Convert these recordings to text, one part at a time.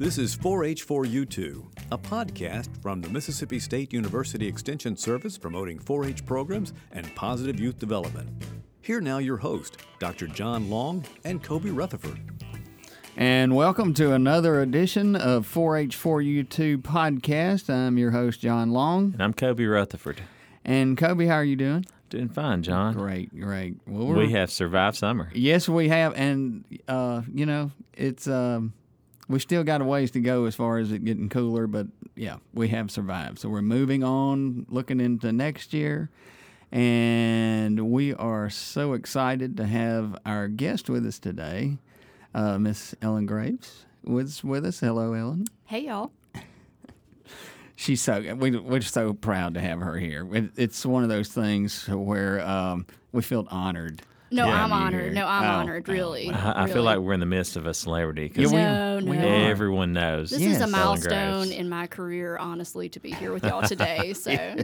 This is 4H4U2, a podcast from the Mississippi State University Extension Service promoting 4 H programs and positive youth development. Here now, your host, Dr. John Long and Cobie Rutherford. And welcome to another edition of 4H4U2 podcast. I'm your host, John Long. And I'm Cobie Rutherford. And Cobie, how are you doing? Doing fine, John. Great, great. Well, we have survived summer. Yes, we have, and uh, you know, it's um, we still got a ways to go as far as it getting cooler, but yeah, we have survived. So we're moving on, looking into next year, and we are so excited to have our guest with us today, uh, Miss Ellen Graves, was with us. Hello, Ellen. Hey, y'all she's so we, we're so proud to have her here. It, it's one of those things where um, we feel honored no, yeah. I'm honored. No, I'm oh, honored. Really, I, I really. feel like we're in the midst of a celebrity because no, no. everyone knows. This yes. is a milestone in my career, honestly, to be here with y'all today. So, yeah.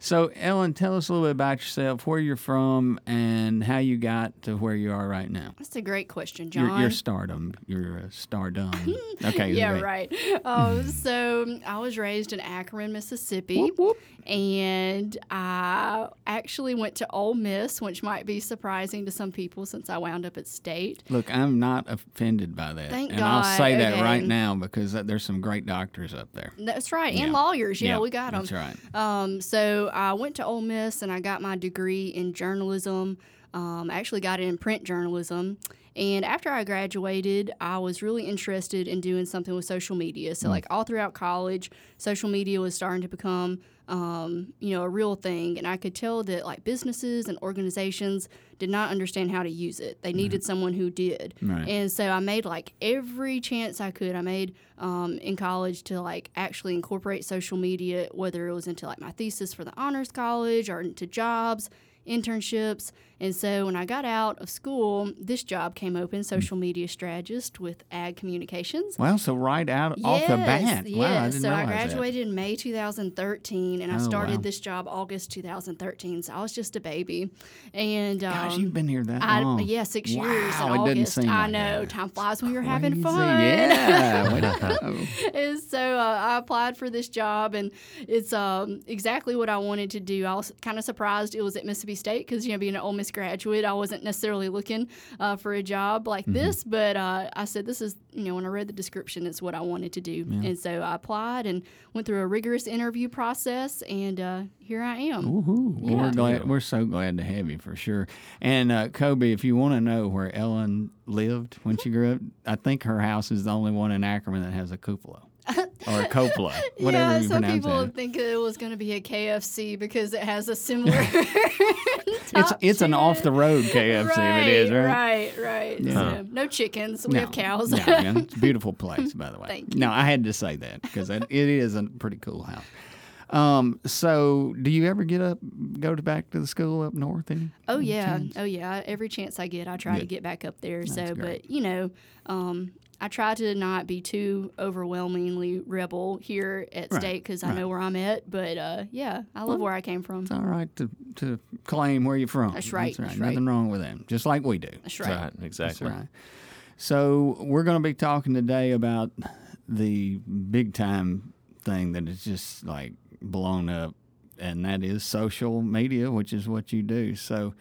so Ellen, tell us a little bit about yourself, where you're from, and how you got to where you are right now. That's a great question, John. You're, you're stardom. You're a stardom. okay. yeah, right. Um, so I was raised in Ackerman, Mississippi, whoop, whoop. and I actually went to Ole Miss, which might be surprising to some people since I wound up at state. Look, I'm not offended by that. Thank and God. I'll say okay. that right now because there's some great doctors up there. That's right, and yeah. lawyers. Yeah, we got them. That's right. Um, so I went to Ole Miss and I got my degree in journalism. Um, I actually got it in print journalism. And after I graduated, I was really interested in doing something with social media. So, mm. like all throughout college, social media was starting to become, um, you know, a real thing. And I could tell that like businesses and organizations did not understand how to use it. They needed right. someone who did. Right. And so I made like every chance I could. I made um, in college to like actually incorporate social media, whether it was into like my thesis for the honors college or into jobs internships. And so when I got out of school, this job came open, social media strategist with Ag Communications. Wow, so right out yes, off the bat. Yes. Wow, I so I graduated that. in May 2013 and oh, I started wow. this job August 2013. So I was just a baby. And um, Gosh, you've been here that long. I, yeah, six wow, years. It August. seem I know. That. Time flies when you're Crazy. having fun. Yeah. and so uh, I applied for this job and it's um, exactly what I wanted to do. I was kind of surprised it was at Mississippi State because, you know, being an Ole Miss graduate, I wasn't necessarily looking uh, for a job like mm-hmm. this, but uh, I said, this is, you know, when I read the description, it's what I wanted to do. Yeah. And so I applied and went through a rigorous interview process, and uh, here I am. Ooh, yeah. well, we're glad. We're so glad to have you for sure. And uh, Cobie, if you want to know where Ellen lived when she grew up, I think her house is the only one in Ackerman that has a cupola or a cupola, whatever yeah, you some pronounce people it. think it was going to be a KFC because it has a similar. it's it's an off the road KFC. Right, it is right. Right, right. Yeah. So, no chickens. We no, have cows. no, yeah, it's a beautiful place, by the way. Thank you. No, I had to say that because it is a pretty cool house. Um, so do you ever get up, go to back to the school up north? Any, oh yeah, chance? oh yeah. Every chance I get, I try Good. to get back up there. That's so, great. but you know, um, I try to not be too overwhelmingly rebel here at Right, state because I right. know where I'm at. But uh, yeah, I love Well, where I came from. It's all right to, to claim where you're from. That's right, That's right. that's right. Nothing wrong with that. Just like we do. That's That's right. right, exactly. That's right. So we're going to be talking today about the big time thing that is just like blown up, and that is social media, which is what you do. So,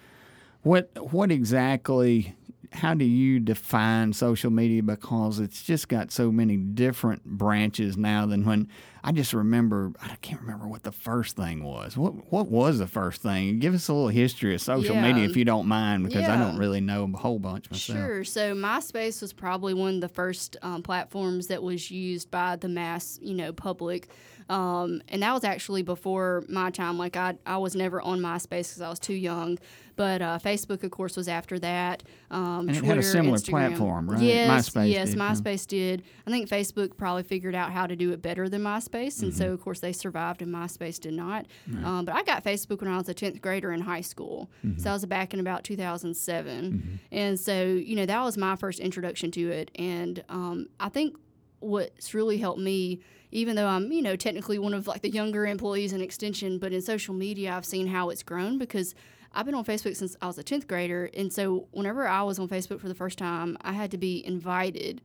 what what exactly? How do you define social media? Because it's just got so many different branches now than when I just remember. I can't remember what the first thing was. What what was the first thing? Give us a little history of social Yeah. media if you don't mind, because I don't really know a whole bunch myself. Sure. So MySpace was probably one of the first um, platforms that was used by the mass, you know, public. Um, and that was actually before my time. Like I, I was never on MySpace because I was too young. But uh, Facebook, of course, was after that. Um, And it Twitter, had a similar Instagram. platform, right? Yes, MySpace yes, did, yeah. MySpace did. I think Facebook probably figured out how to do it better than MySpace, and Mm-hmm. so of course they survived, and MySpace did not. Um, but I got Facebook when I was a tenth grader in high school, Mm-hmm. so I was back in about 2007, and so you know that was my first introduction to it, and um, I think what's really helped me even though I'm, you know, technically one of like the younger employees in Extension, but in social media, I've seen how it's grown because I've been on Facebook since I was a 10th grader. And so whenever I was on Facebook for the first time, I had to be invited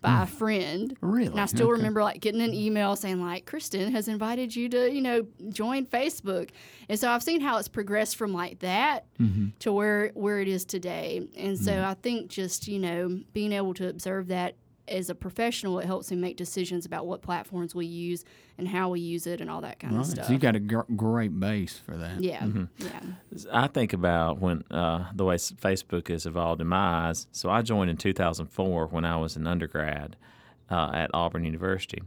by a friend. Really? And I still Okay. remember like getting an email saying like Kristen has invited you to, you know, join Facebook. And so I've seen how it's progressed from like that Mm-hmm. to where where it is today. And so I think just, you know, being able to observe that as a professional, it helps me make decisions about what platforms we use and how we use it and all that kind Right. of stuff. So you got a gr- great base for that. yeah. Yeah. I think about when uh, the way Facebook has evolved in my eyes. So I joined in 2004 when I was an undergrad uh, at Auburn University.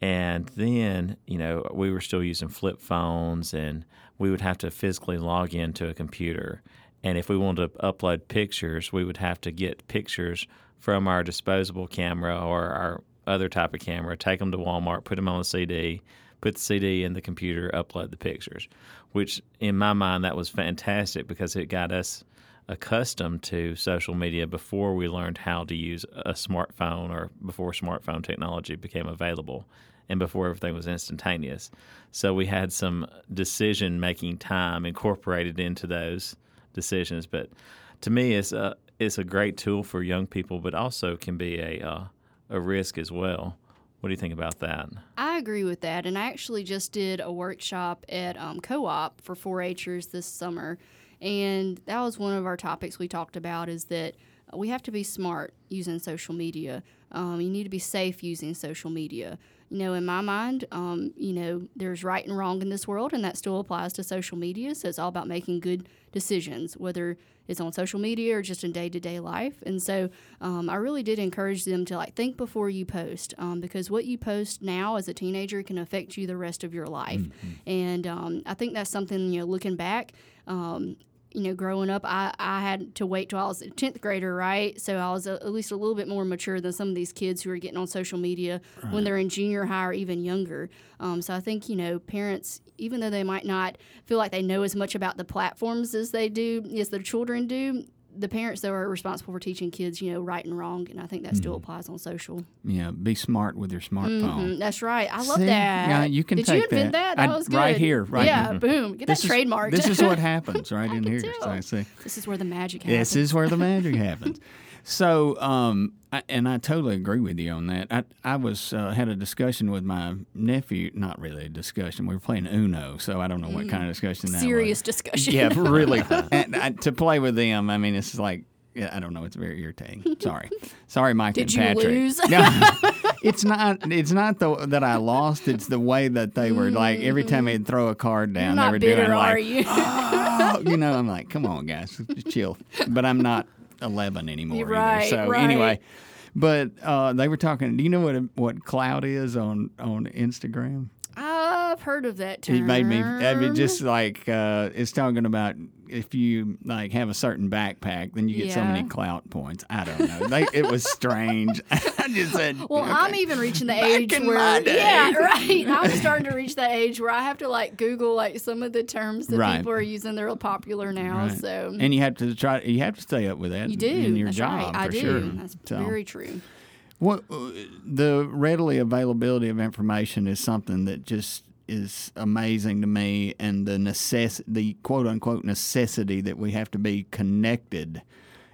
And then, you know, we were still using flip phones and we would have to physically log into a computer. And if we wanted to upload pictures, we would have to get pictures from our disposable camera or our other type of camera, take them to Walmart, put them on a CD, put the CD in the computer, upload the pictures. Which, in my mind, that was fantastic because it got us accustomed to social media before we learned how to use a smartphone or before smartphone technology became available and before everything was instantaneous. So we had some decision making time incorporated into those decisions. But to me, it's a it's a great tool for young people, but also can be a uh, a risk as well. What do you think about that? I agree with that. And I actually just did a workshop at um, Co op for 4 Hers this summer. And that was one of our topics we talked about is that we have to be smart using social media. Um, you need to be safe using social media. You know, in my mind, um, you know, there's right and wrong in this world, and that still applies to social media. So it's all about making good decisions, whether it's on social media or just in day to day life. And so um, I really did encourage them to like think before you post, um, because what you post now as a teenager can affect you the rest of your life. And um, I think that's something you know, looking back. Um, you know, growing up, I, I had to wait till I was a 10th grader, right? So I was a, at least a little bit more mature than some of these kids who are getting on social media when they're in junior high or even younger. Um, so I think, you know, parents, even though they might not feel like they know as much about the platforms as they do, as their children do, the parents, that are responsible for teaching kids, you know, right and wrong. And I think that still applies on social. Yeah, be smart with your smartphone. Mm, that's right. I love See? that. Yeah, you can Did take you invent that. that? That I- was good. right here, right Yeah, here. boom. Get that This is- trademarked. This is what happens right in here. So I see. this is where the magic happens. This is where the magic happens. So, um, I, and I totally agree with you on that. I, I was uh, had a discussion with my nephew. Not really a discussion. We were playing Uno, so I don't know what kind of discussion that was. Mm. Serious discussion. Yeah, really. and I, to play with them, I mean, it's like, yeah, I don't know. It's very irritating. Sorry, sorry, Mike Did and you Patrick. lose? No, it's not. It's not the that I lost. It's the way that they were like every time they'd throw a card down, You're they were bitter, doing are like, you? oh, you know, I'm like, come on, guys, just chill. But I'm not 11 anymore. You're either. So right. anyway, but uh, they were talking. Do you know what what clout is on on Instagram? I've heard of that term. It made me. I mean, just like uh, it's talking about if you like have a certain backpack, then you get so many clout points. I don't know. They, it was strange. I just said. Well, okay. I'm even reaching the age where, yeah, right. I'm starting to reach that age where I have to like Google like some of the terms that Right. people are using. They're real popular now, Right. so and you have to try. You have to stay up with that. you do. in your That's job right. I do. sure. That's So- very true. What uh, the readily availability of information is something that just is amazing to me, and the necess the quote unquote necessity that we have to be connected.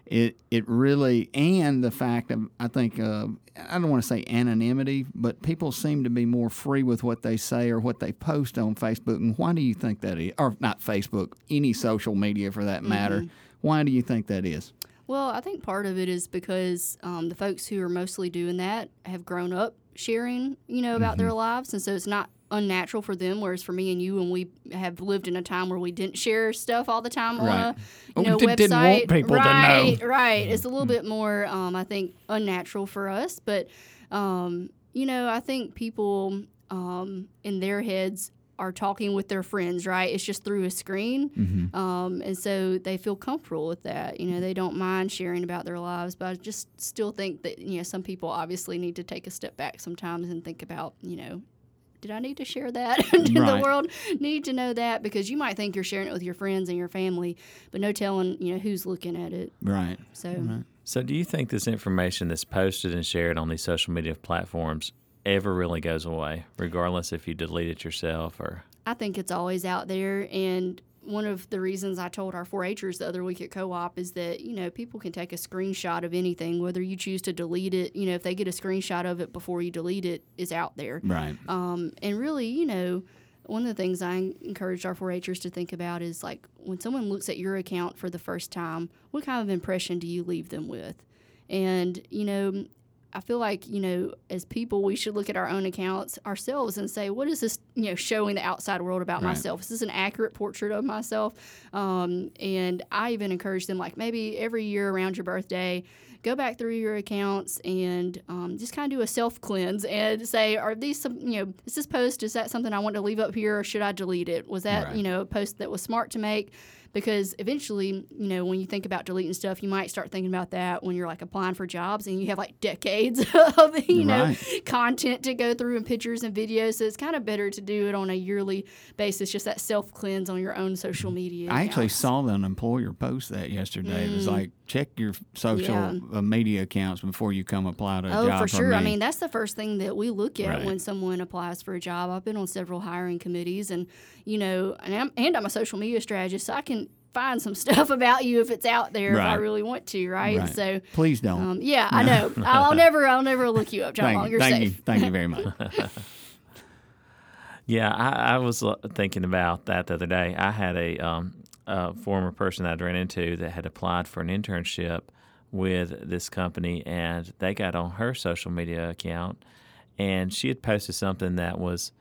It it really and the fact of I think uh, I don't want to say anonymity, but people seem to be more free with what they say or what they post on Facebook. And why do you think that is? Or not Facebook, any social media for that matter. Why do you think that is? Well, I think part of it is because um, the folks who are mostly doing that have grown up sharing, you know, about Mm-hmm. their lives, and so it's not unnatural for them. Whereas for me and you, when we have lived in a time where we didn't share stuff all the time on Right. a Or you know, we website, didn't want people to know. right, right, it's a little bit more, um, I think, unnatural for us. But um, you know, I think people um, in their heads are talking with their friends, right? It's just through a screen. Mm-hmm. Um, and so they feel comfortable with that. You know, they don't mind sharing about their lives, but I just still think that, you know, some people obviously need to take a step back sometimes and think about, you know, did I need to share that? Did the world need to know that? Because you might think you're sharing it with your friends and your family, but no telling, you know, who's looking at it. Right. So So, do you think this information that's posted and shared on these social media platforms ever really goes away, regardless if you delete it yourself or? I think it's always out there. And one of the reasons I told our 4-Hers the other week at co-op is that you know people can take a screenshot of anything, whether you choose to delete it. You know, if they get a screenshot of it before you delete it, is out there. Right. Um, and really, you know, one of the things I encouraged our 4-Hers to think about is like when someone looks at your account for the first time, what kind of impression do you leave them with? And you know, I feel like you know, as people, we should look at our own accounts ourselves and say, what is this, you know, showing the outside world about Right. myself? Is this an accurate portrait of myself? Um, and I even encourage them, like maybe every year around your birthday, go back through your accounts and um, just kind of do a self cleanse and say, are these some, you know, is this post, is that something I want to leave up here or should I delete it? Was that, Right. you know, a post that was smart to make? Because eventually, you know, when you think about deleting stuff, you might start thinking about that when you're like applying for jobs and you have like decades of, you know, Right. content to go through and pictures and videos. So it's kind of better to do it on a yearly basis, just that self cleanse on your own social media. I actually saw an employer post that yesterday. It was mm. like check your social. Yeah. uh, media accounts before you come apply to a Oh, job for sure. I mean, that's the first thing that we look at Right. when someone applies for a job. I've been on several hiring committees, and you know, and I'm, and I'm a social media strategist, so I can find some stuff about you if it's out there if I really want to, right? Right. So. please don't. Um, yeah, I know. I'll never, I'll never look you up, John thank Long. you, You're thank safe. you, thank you very much. Yeah, I, I was uh, thinking about that the other day. I had a, um, a former person I'd ran into that had applied for an internship with this company, and they got on her social media account, and she had posted something that was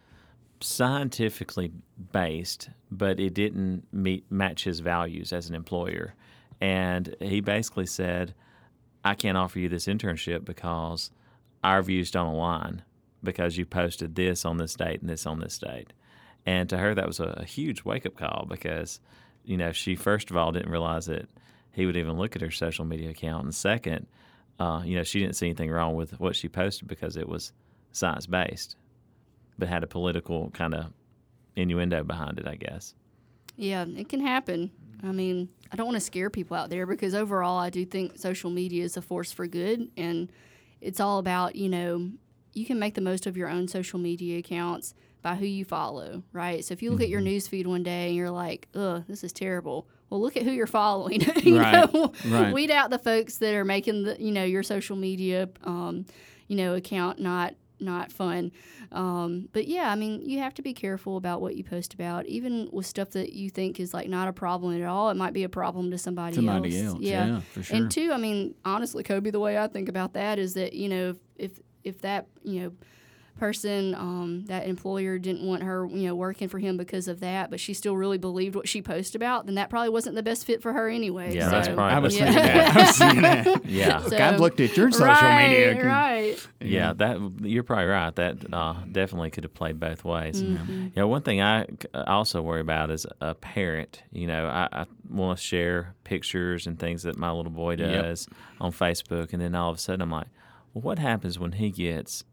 scientifically based, but it didn't meet match his values as an employer. And he basically said, I can't offer you this internship because our views don't align because you posted this on this date and this on this date. And to her, that was a huge wake up call because, you know, she first of all didn't realize that he would even look at her social media account. And second, uh, you know, she didn't see anything wrong with what she posted because it was science based, but had a political kind of innuendo behind it, I guess. Yeah, it can happen. I mean, I don't want to scare people out there because overall, I do think social media is a force for good, and it's all about you know you can make the most of your own social media accounts by who you follow, right? So if you look at your news feed one day and you're like, "Ugh, this is terrible," well, look at who you're following. you Right, know? right. Weed out the folks that are making the you know your social media, um, you know, account not not fun. Um, but yeah, I mean, you have to be careful about what you post about, even with stuff that you think is like not a problem at all. It might be a problem to somebody, Somebody else, yeah, for sure. And two, I mean, honestly, Cobie, the way I think about that is that you know, if if, if that you know person, um, that employer didn't want her, you know, working for him because of that, but she still really believed what she posted about, then that probably wasn't the best fit for her anyway. Yeah, that's probably I was Yeah. thinking that. I was thinking that. Yeah. Look, So- I've looked at your social right, media. account. Right. Yeah, that you're probably right. That uh, definitely could have played both ways. Mm-hmm. Yeah, one thing I also worry about is a parent. You know, I, I want to share pictures and things that my little boy Yep. does on Facebook, and then all of a sudden I'm like, well, what happens when he gets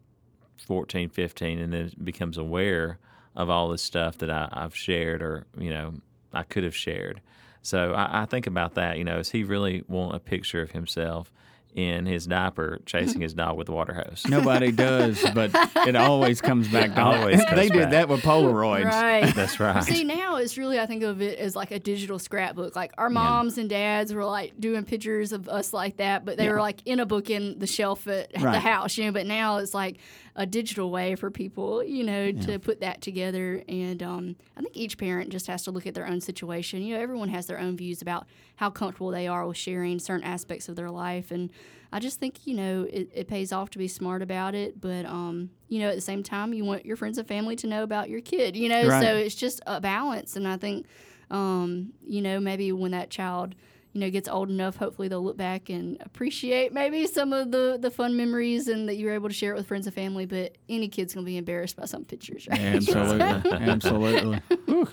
14, 15, and then becomes aware of all this stuff that I, I've shared or you know I could have shared. So I, I think about that. You know, does he really want a picture of himself in his diaper chasing his dog with a water hose? Nobody does, but it always comes back to Always they comes did back. that with Polaroids. Right. That's right. See, now it's really, I think of it as like a digital scrapbook. Like our moms and dads were like doing pictures of us like that, but they were like in a book in the shelf at the Right. house, you know. But now it's like a digital way for people, you know, to put that together. And um, I think each parent just has to look at their own situation. You know, everyone has their own views about how comfortable they are with sharing certain aspects of their life. And I just think, you know, it, it pays off to be smart about it. But, um, you know, at the same time, you want your friends and family to know about your kid, you know? Right. So it's just a balance. And I think, um, you know, maybe when that child, you know, gets old enough, hopefully they'll look back and appreciate maybe some of the, the fun memories and that you were able to share it with friends and family. But any kid's going to be embarrassed by some pictures, right? Absolutely, absolutely.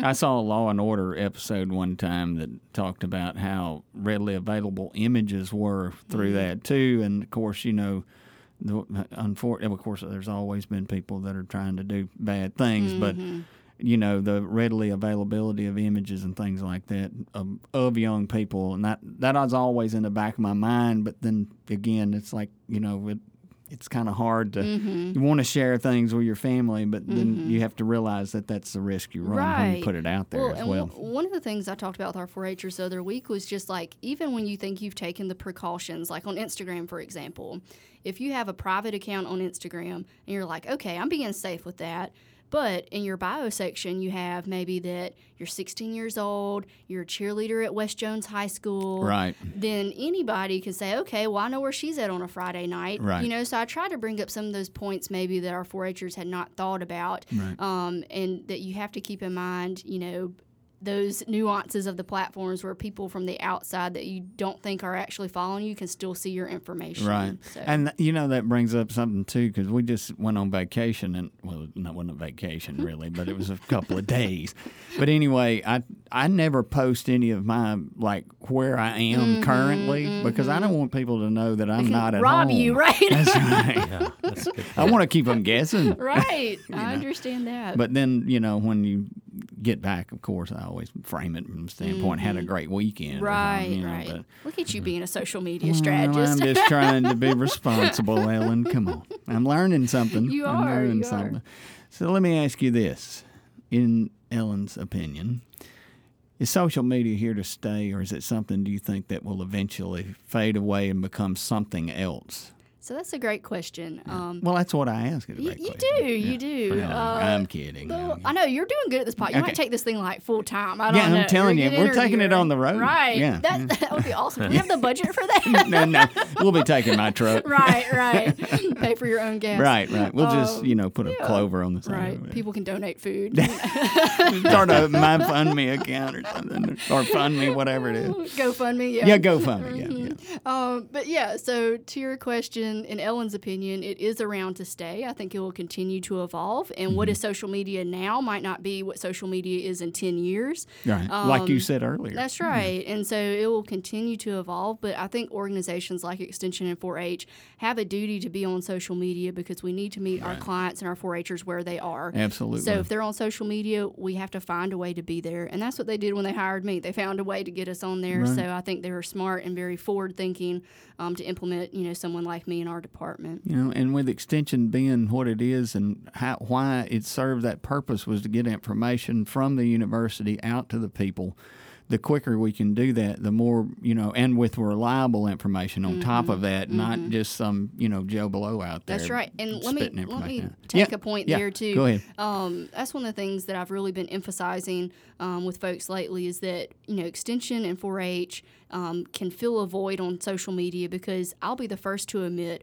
I saw a Law and Order episode one time that talked about how readily available images were through mm-hmm. that too, and of course, you know, the, unfor- of course, there's always been people that are trying to do bad things, but mm-hmm. you know, the readily availability of images and things like that of, of young people, and that that was always in the back of my mind. But then again, it's like you know, it, it's kind of hard to Mm-hmm. you want to share things with your family, but then you have to realize that that's the risk you run when you put it out there Well, as well. one- one of the things I talked about with our 4-Hers the other week was just like even when you think you've taken the precautions, like on Instagram, for example, if you have a private account on Instagram and you're like, okay, I'm being safe with that. But in your bio section, you have maybe that you're 16 years old, you're a cheerleader at West Jones High School. Right. Then anybody can say, okay, well, I know where she's at on a Friday night. Right. You know, so I tried to bring up some of those points maybe that our 4-Hers had not thought about um, and that you have to keep in mind, you know, those nuances of the platforms where people from the outside that you don't think are actually following you can still see your information. Right. So, And you know that brings up something too because we just went on vacation and well, that wasn't a vacation really, but it was a couple of days. But anyway, I I never post any of my like where I am currently because I don't want people to know that I'm not at Mm-hmm, rob home. you, right? That's right. Yeah, that's good. I want to keep them guessing. right. I understand that. But then you know when you get back, of course, I always frame it from the standpoint had a mm-hmm. great weekend. right, you know, right. but- Look at you mm-hmm. being a social media Well, strategist. I'm just trying to be responsible, Ellen. Come on. I'm learning something. You I'm are, learning you are. something. So let me ask you this. In Ellen's opinion, is social media here to stay, or is it something do you think that will eventually fade away and become something else? So that's a great question. Um, Well, that's what I ask. You, great you question. do, you do. No, Uh, I'm kidding. I'm I know you're doing good at this podcast. You Okay. might take this thing like full time. I don't Yeah, I'm telling you, we're taking it on the road. Right. Yeah, That, yeah. that would be awesome. Do we have the budget for that? no, no, we'll be taking my truck. right, right. Pay for your own gas. Right, right. We'll just, Um, you know, put a clover on the side. Right. People can donate food. Start a my fund me account or something, or fund me, whatever it is. GoFundMe. Yeah. Yeah, go fund me. Yeah, yeah. Um, but yeah, so to your question, in Ellen's opinion, it is around to stay. I think it will continue to evolve. And what Mm-hmm. is social media now might not be what social media is in 10 years. Right. like you Um, said earlier. That's right. And so it will continue to evolve. But I think organizations like Extension and 4 H have a duty to be on social media because we need to meet our clients and our 4 Hers where they are. Absolutely. So if they're on social media, we have to find a way to be there. And that's what they did when they hired me. They found a way to get us on there. So I think they were smart and very forward thinking um, to implement, you know, someone like me in our department. you know, and with extension being what it is and how, why it served that purpose was to get information from the university out to the people. The quicker we can do that, the more, you know, and with reliable information on top of that, not just some, you know, Joe Blow out there. Mm-hmm. That's right. And let me let me out. take Yeah, a point yeah, there too. Go ahead. Um, that's one of the things that I've really been emphasizing um, with folks lately is that you know extension and 4-H um, can fill a void on social media because I'll be the first to admit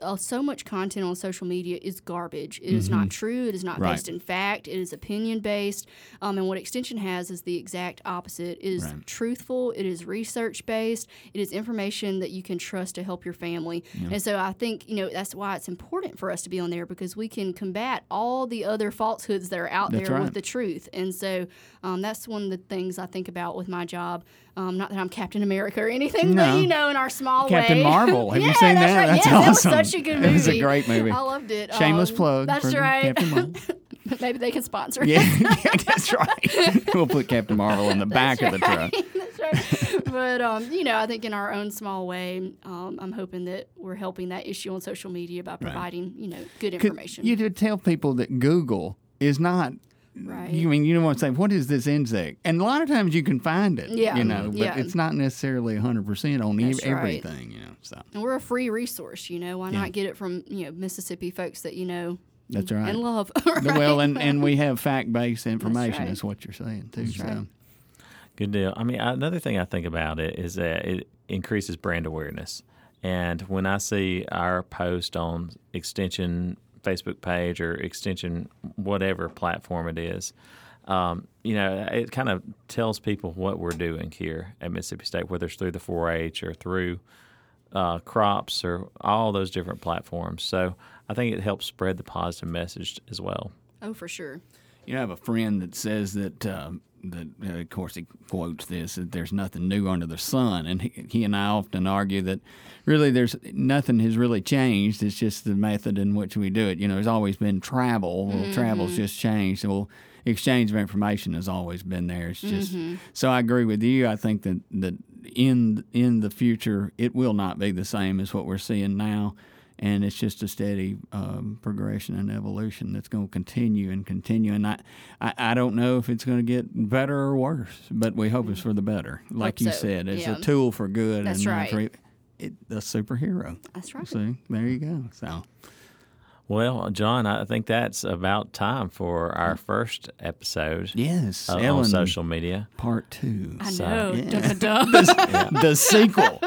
uh, so much content on social media is garbage. It is not true. It is not Mm-hmm. Right. based in fact. It is opinion based. Um, and what extension has is the exact opposite. It is Right. truthful. It is research based. It is information that you can trust to help your family. And so I think you know that's why it's important for us to be on there because we can combat all the other falsehoods that are out That's there right. with the truth. And so um, that's one of the things I think about with my job. Um, not that I'm Captain America or anything, No. but you know, in our small Captain way. Marvel. Have you Yeah, seen that's that? Right. That's yes, awesome. That was such a good movie. It was a great movie. I loved it. Shameless Um, plug. That's for right. Captain Marvel. Maybe they can sponsor. Yeah, yeah, that's right. we'll put Captain Marvel in the back of the truck. That's right. but um, you know, I think in our own small way, um, I'm hoping that we're helping that issue on social media by providing you know good information. You to tell people that Google is not. Right. You mean you don't want to say what is this insect? And a lot of times you can find it. Yeah, You know, but yeah. it's not necessarily hundred percent on ev- That's right. everything. You know, so and we're a free resource. You know, why not get it from you know Mississippi folks that you know that's right. and love? The- Well, and, and we have fact based information. right. Is what you're saying too. That's so right. Good deal. I mean, another thing I think about it is that it increases brand awareness. And when I see our post on Extension Facebook page or Extension whatever platform it is, um, you know, it kind of tells people what we're doing here at Mississippi State, whether it's through the 4-H or through uh, crops or all those different platforms. So I think it helps spread the positive message as well. oh, for sure. You know, I have a friend that says that um, that uh, of course he quotes this that there's nothing new under the sun, and he, he and I often argue that really there's nothing has really changed. It's just the method in which we do it. You know, there's always been travel. Well, travel's just changed. Well, exchange of information has always been there. It's just so I agree with you. I think that that in in the future it will not be the same as what we're seeing now. And it's just a steady um, progression and evolution that's going to continue and continue. And I, I, I don't know if it's going to get better or worse, but we hope it's for the better. Like Hope you so, said, it's yeah. a tool for good. That's and not right. for e- it, a superhero. That's right. See, there you go. So. Well, John, I think that's about time for our first episode Yes, uh, Ellen, on social media. part two. I So- know. Yeah. The, the sequel.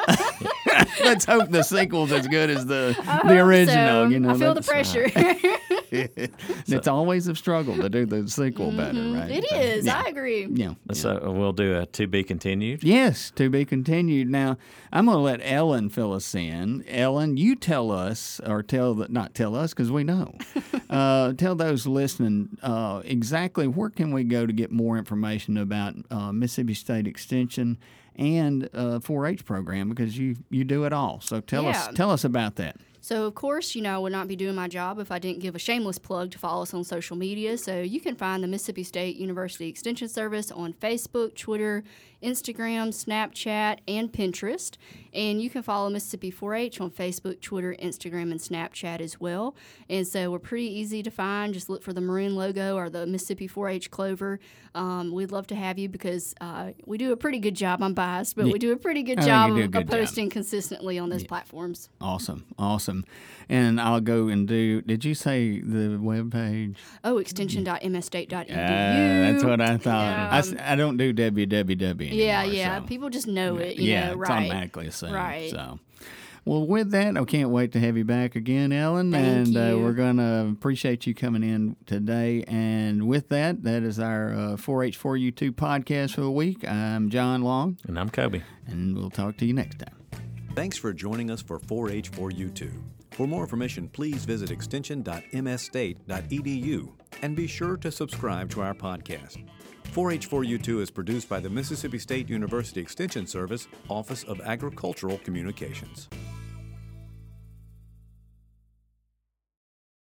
Let's hope the sequel's as good as the I the original. so. You know, I feel the that's- uh, pressure. it's always a struggle to do the sequel better, right? it So, is. Yeah. I agree. yeah. So we'll do a to be continued. Yes, to be continued. Now, I'm going to let Ellen fill us in. Ellen, you tell us, or tell the, not tell us because we know. uh, tell those listening uh, exactly where can we go to get more information about uh, Mississippi State Extension and uh, 4-H program because you you do it all. So tell us tell us about that. So, of course, you know, I would not be doing my job if I didn't give a shameless plug to follow us on social media. So, you can find the Mississippi State University Extension Service on Facebook, Twitter, Instagram, Snapchat, and Pinterest. And you can follow Mississippi 4 H on Facebook, Twitter, Instagram, and Snapchat as well. And so, we're pretty easy to find. Just look for the maroon logo or the Mississippi 4 H clover. Um, we'd love to have you because uh, we do a pretty good job. I'm biased, but we do a pretty good job of, good of job. posting consistently on those platforms. Awesome, awesome. And I'll go and do. Did you say the web page? Oh, extension.msstate.edu. Uh, that's what I thought. Yeah. I I, don't do www anymore. Yeah, yeah. so- People just know it. You yeah, know, it's right. automatically assumed. Right. So, well, with that, I can't wait to have you back again, Ellen. Thank and Uh, we're going to appreciate you coming in today. And with that, that is our uh, 4H4U2 podcast for the week. I'm John Long, And I'm Cobie. and we'll talk to you next time. Thanks for joining us for 4H4U2. For more information, please visit extension.msstate.edu and be sure to subscribe to our podcast. 4H4U2 is produced by the Mississippi State University Extension Service, Office of Agricultural Communications.